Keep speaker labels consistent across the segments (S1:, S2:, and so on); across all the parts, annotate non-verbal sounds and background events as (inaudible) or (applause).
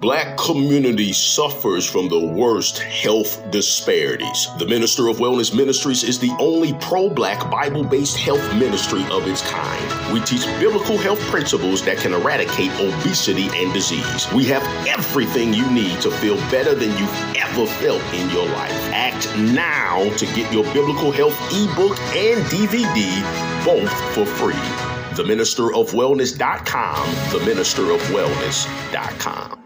S1: Black community suffers from the worst health disparities. The Minister of Wellness Ministries is the only pro black Bible based health ministry of its kind. We teach biblical health principles that can eradicate obesity and disease. We have everything you need to feel better than you've ever felt in your life. Act now to get your biblical health ebook and DVD both for free. TheMinisterofWellness.com. TheMinisterofWellness.com.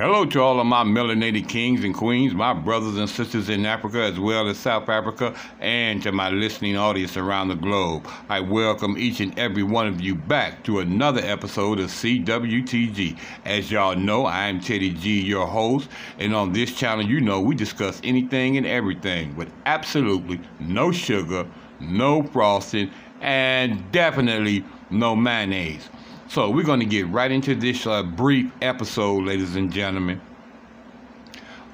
S2: Hello to all of my melanated kings and queens, my brothers and sisters in Africa as well as South Africa, and to my listening audience around the globe. I welcome each and every one of you back to another episode of CWTG. As y'all know, I am Teddy G, your host, and on this channel, you know we discuss anything and everything with absolutely no sugar, no frosting, and definitely no mayonnaise. So we're going to get right into this uh, brief episode, ladies and gentlemen.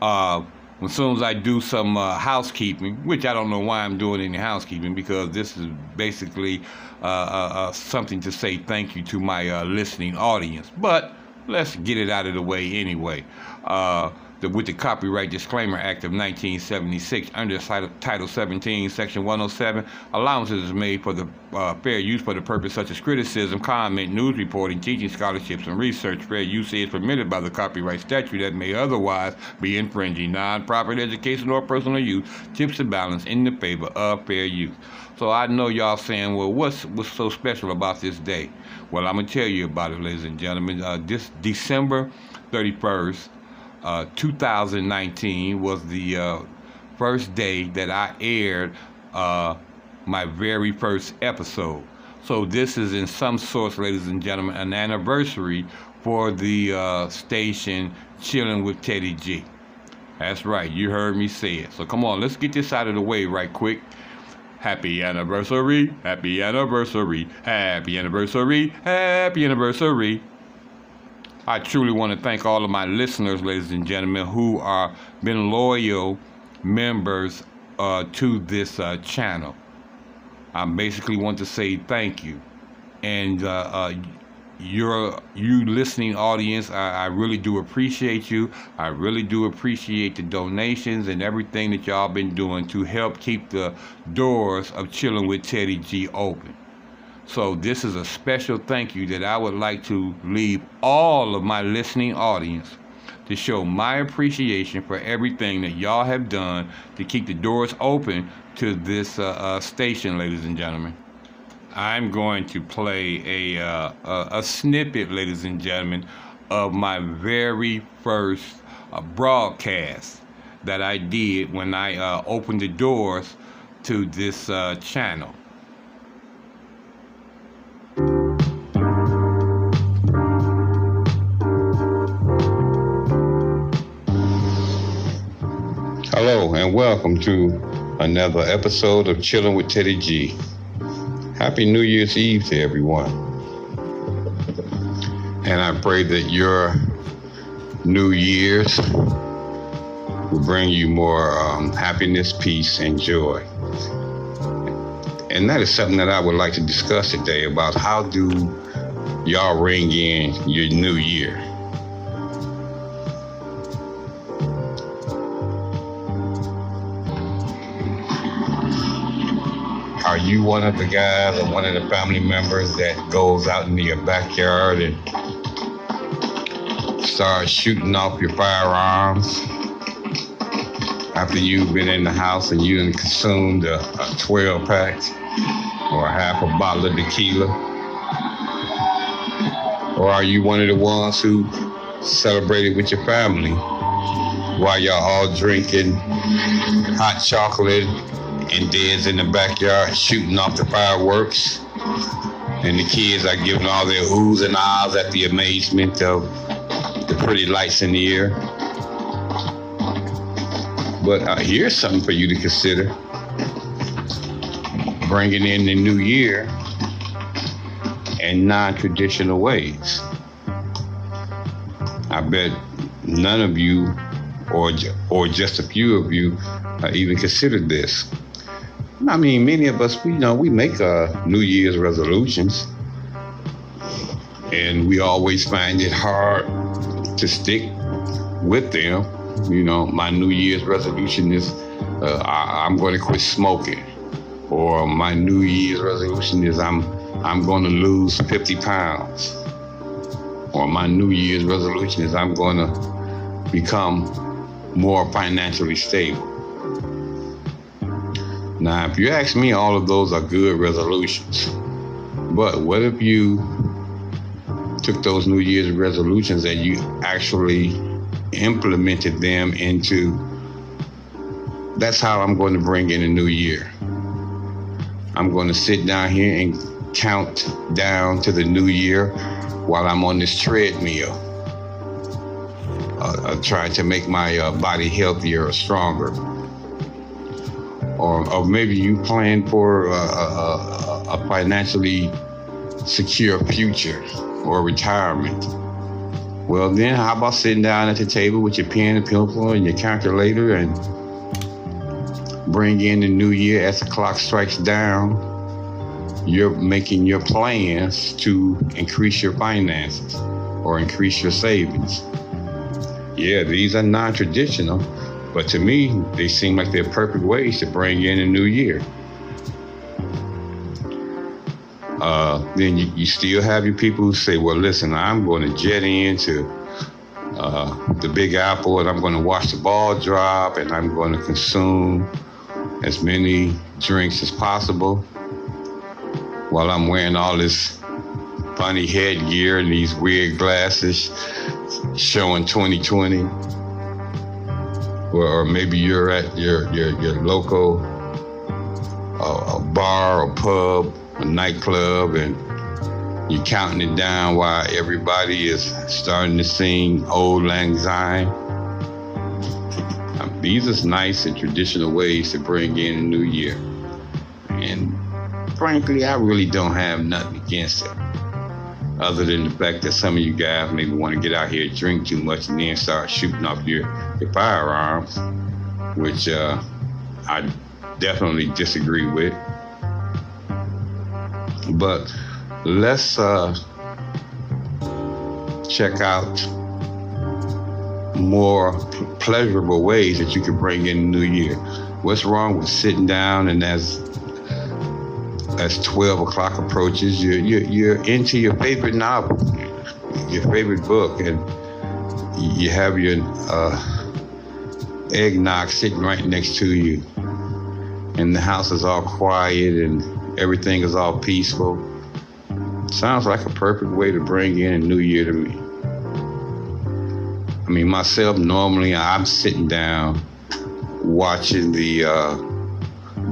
S2: Uh, as soon as I do some uh, housekeeping, which I don't know why I'm doing any housekeeping, because this is basically uh, uh, uh, something to say thank you to my listening audience. But let's get it out of the way anyway the, with the Copyright Disclaimer Act of 1976 under Title 17, Section 107, allowances is made for the uh, fair use for the purpose such as criticism, comment, news reporting, teaching, scholarships, and research. Fair use is permitted by the copyright statute that may otherwise be infringing non-profit education or personal use, tips the balance in the favor of fair use. So I know y'all saying, well, what's what's so special about this day? Well, I'm gonna tell you about it, ladies and gentlemen. Uh, this December 31st, uh, 2019 was the uh, first day that I aired uh, my very first episode. So this is in some sorts, ladies and gentlemen, an anniversary for the uh, station Chilling with Teddy G. That's right, you heard me say it. So come on, let's get this out of the way right quick. Happy anniversary, happy anniversary, happy anniversary, happy anniversary. I truly want to thank all of my listeners, ladies and gentlemen, who are been loyal members uh, to this uh, channel. I basically want to say thank you, and uh, uh your you listening audience, I, I really do appreciate you. I really do appreciate the donations and everything that y'all been doing to help keep the doors of chilling with Teddy G open. So this is a special thank you that I would like to leave all of my listening audience to show my appreciation for everything that y'all have done to keep the doors open to this uh, uh, station, ladies and gentlemen. I'm going to play a, uh, a, a, snippet, ladies and gentlemen, of my very first uh, broadcast that I did when I uh, opened the doors to this uh, channel. Welcome to another episode of Chilling with Teddy G. Happy New Year's Eve to everyone. And I pray that your New Year's will bring you more um, happiness, peace, and joy. And that is something that I would like to discuss today about how do y'all ring in your new year. You one of the guys or one of the family members that goes out into your backyard and starts shooting off your firearms after you've been in the house and you consumed a, a 12 pack or half a bottle of tequila? Or are you one of the ones who celebrated with your family while y'all all drinking hot chocolate and Dad's in the backyard shooting off the fireworks. And the kids are giving all their oohs and ahs at the amazement of
S3: the pretty lights in the air. But uh, here's something for you to consider bringing in the new year in non traditional ways. I bet none of you, or, or just a few of you, uh, even considered this. I mean, many of us, we you know we make uh, New Year's resolutions, and we always find it hard to stick with them. You know, my New Year's resolution is uh, I, am going to quit smoking, or my New Year's resolution is I'm I'm going to lose 50 pounds, or my New Year's resolution is I'm going to become more financially stable. Now, if you ask me, all of those are good resolutions. But what if you took those New Year's resolutions and you actually implemented them into that's how I'm going to bring in a new year. I'm going to sit down here and count down to the new year while I'm on this treadmill, uh, uh, trying to make my uh, body healthier or stronger. Or, or maybe you plan for a, a, a financially secure future or retirement. Well, then, how about sitting down at the table with your pen and pencil and your calculator and bring in the new year as the clock strikes down? You're making your plans to increase your finances or increase your savings. Yeah, these are non traditional, but to me, they seem like they're perfect ways to bring in a new year. Uh, then you, you, still have your people who say, well, listen, I'm going to jet into uh, the Big Apple and I'm going to watch the ball drop and I'm going to consume as many drinks as possible while I'm wearing all this funny headgear and these weird glasses showing 2020. Or, or maybe you're at your, your, your local uh, bar or pub a nightclub and you're counting it down while everybody is starting to sing Auld Lang Syne. (laughs) These are nice and traditional ways to bring in a new year. And frankly, I really don't have nothing against it. Other than the fact that some of you guys maybe want to get out here drink too much and then start shooting off your, your firearms, which uh, I definitely disagree with. But let's uh, check out more pleasurable ways that you can bring in the new year. What's wrong with sitting down and as as 12 o'clock approaches, you're, you're, you're into your favorite novel, your favorite book, and you have your uh, eggnog sitting right next to you, and the house is all quiet and everything is all peaceful. Sounds like a perfect way to bring in a new year to me. I mean, myself, normally I'm sitting down watching the uh,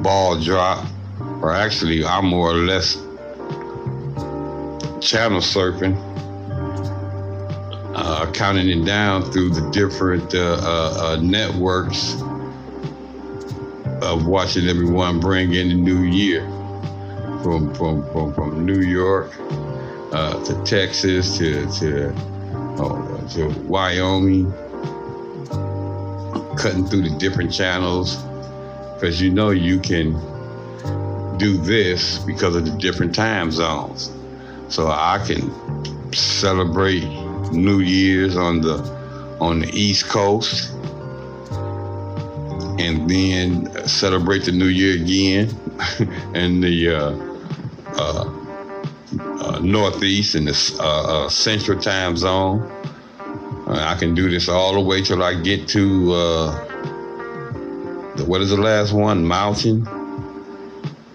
S3: ball drop, or actually, I'm more or less channel surfing, uh, counting it down through the different uh, uh, uh networks of watching everyone bring in the new year. From from from, from New York uh, to Texas to to uh, to Wyoming, cutting through the different channels because you know you can do this because of the different time zones. So I can celebrate New Year's on the on the East Coast and then celebrate the New Year again (laughs) in the uh, uh, uh, northeast and the uh, central time zone. I can do this all the way till I get to the, what is the last one? Mountain.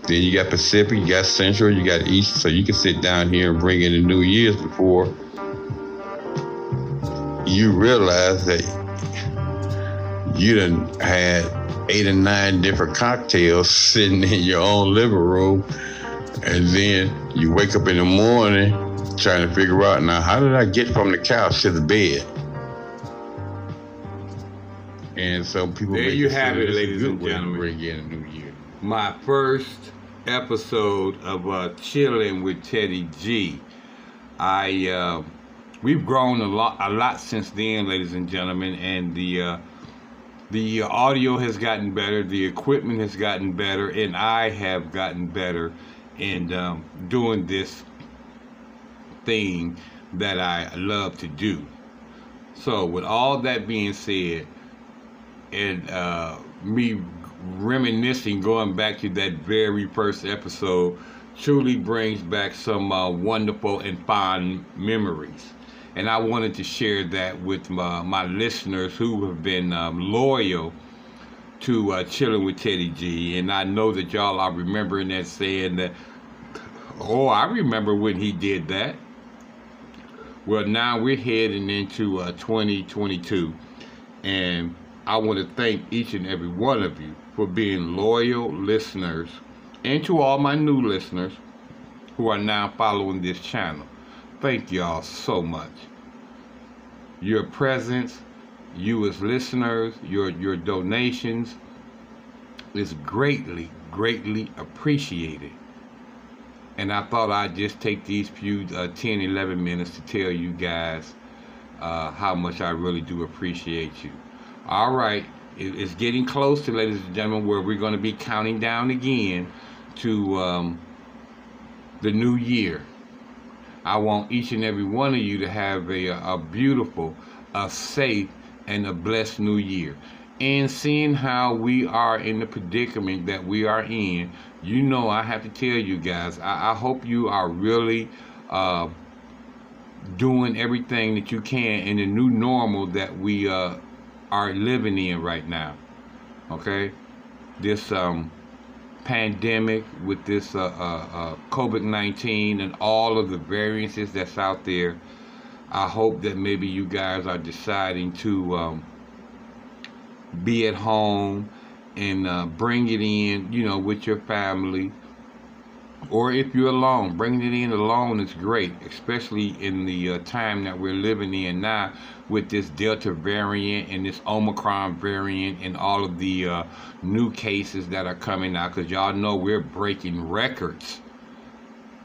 S3: Then you got Pacific, you got Central, you got East, so you can sit down here and bring in the New Year's before you realize that you done had eight or nine different cocktails (laughs) sitting in your own living room and then you wake up in the morning trying to figure out now how did I get from the couch to the bed? And so people.
S2: There you have it, ladies and gentlemen.
S3: Bring in a new year.
S2: My first episode of uh, chilling with Teddy G. I uh, we've grown a lot, a lot since then, ladies and gentlemen, and the uh, the audio has gotten better, the equipment has gotten better, and I have gotten better in um, doing this thing that I love to do. So, with all that being said, and uh, me reminiscing, going back to that very first episode, truly brings back some uh, wonderful and fond memories. And I wanted to share that with my, my listeners who have been um, loyal to uh, Chilling with Teddy G. And I know that y'all are remembering that saying that, oh, I remember when he did that. Well, now we're heading into uh, 2022. And I want to thank each and every one of you for being loyal listeners and to all my new listeners who are now following this channel. Thank y'all so much. Your presence, you as listeners, your your donations is greatly, greatly appreciated. And I thought I'd just take these few uh, 10, 11 minutes to tell you guys uh, how much I really do appreciate you. All right, it's getting close to, ladies and gentlemen, where we're going to be counting down again to um, the new year. I want each and every one of you to have a, a beautiful, a safe, and a blessed new year. And seeing how we are in the predicament that we are in, you know, I have to tell you guys, I, I hope you are really uh, doing everything that you can in the new normal that we uh, are living in right now. Okay? This um, pandemic with this uh, uh, uh COVID-19 and all of the variances that's out there, I hope that maybe you guys are deciding to um, be at home and uh, bring it in, you know, with your family or if you're alone, bringing it in alone is great, especially in the uh, time that we're living in now with this Delta variant and this Omicron variant and all of the uh, new cases that are coming out. Because y'all know we're breaking records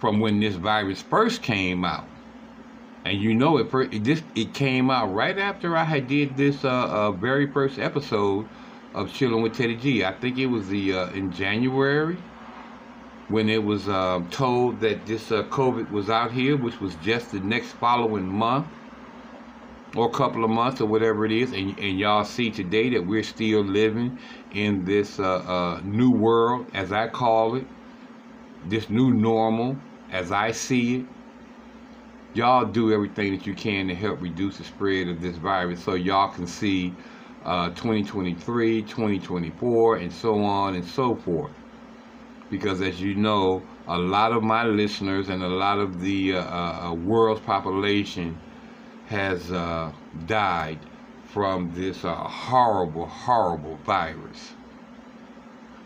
S2: from when this virus first came out. And you know it, it this it came out right after I had did this uh, uh, very first episode of Chilling with Teddy G. I think it was the uh, in January when it was uh, told that this uh, COVID was out here, which was just the next following month or a couple of months or whatever it is, and, and y'all see today that we're still living in this uh, uh new world, as I call it, this new normal, as I see it. Y'all do everything that you can to help reduce the spread of this virus so y'all can see uh, 2023, 2024, and so on and so forth because as you know, a lot of my listeners and a lot of the uh, uh, uh, world's population has uh, died from this uh, horrible, horrible virus.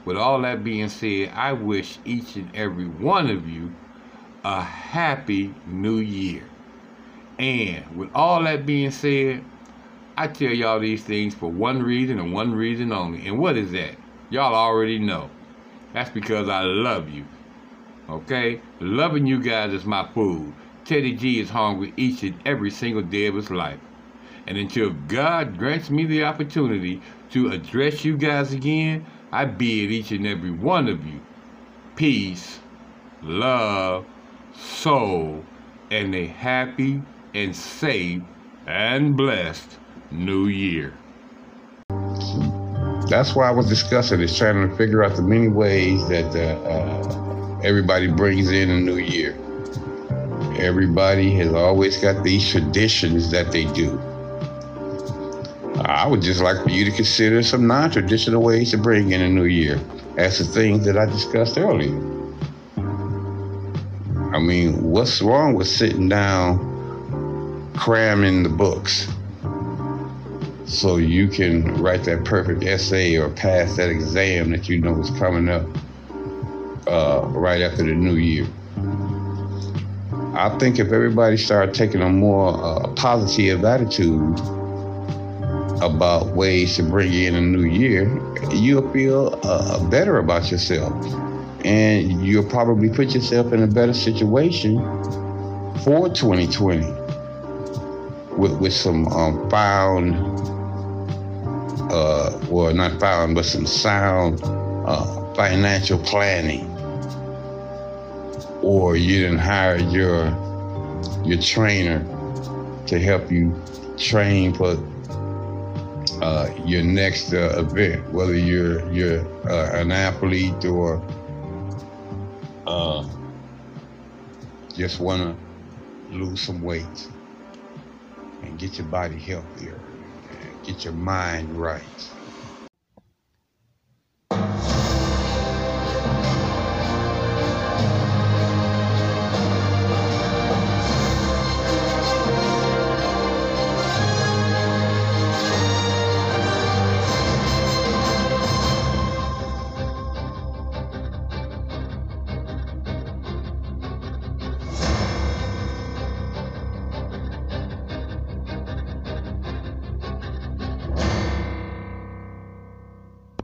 S2: With all that being said, I wish each and every one of you a happy new year. And with all that being said, I tell y'all these things for one reason and one reason only. And what is that? Y'all already know. That's because I love you. Okay? Loving you guys is my food. Teddy G is hungry each and every single day of his life. And until God grants me the opportunity to address you guys again, I bid each and every one of you peace, love, soul, and a happy and safe and blessed new year
S3: that's why I was discussing is trying to figure out the many ways that uh, uh, everybody brings in a new year. Everybody has always got these traditions that they do. I would just like for you to consider some non-traditional ways to bring in a new year, as the things that I discussed earlier. I mean, what's wrong with sitting down, cramming the books? So you can write that perfect essay or pass that exam that you know is coming up uh, right after the new year. I think if everybody started taking a more uh, positive attitude about ways to bring in a new year, you'll feel uh, better about yourself. And you'll probably put yourself in a better situation for 2020 with, with some um, found, uh, well, not found, but some sound uh, financial planning. Or you didn't hire your your trainer to help you train for uh, your next uh, event, whether you're you're uh, an athlete or uh, just want to lose some weight and get your body healthier, get your mind right.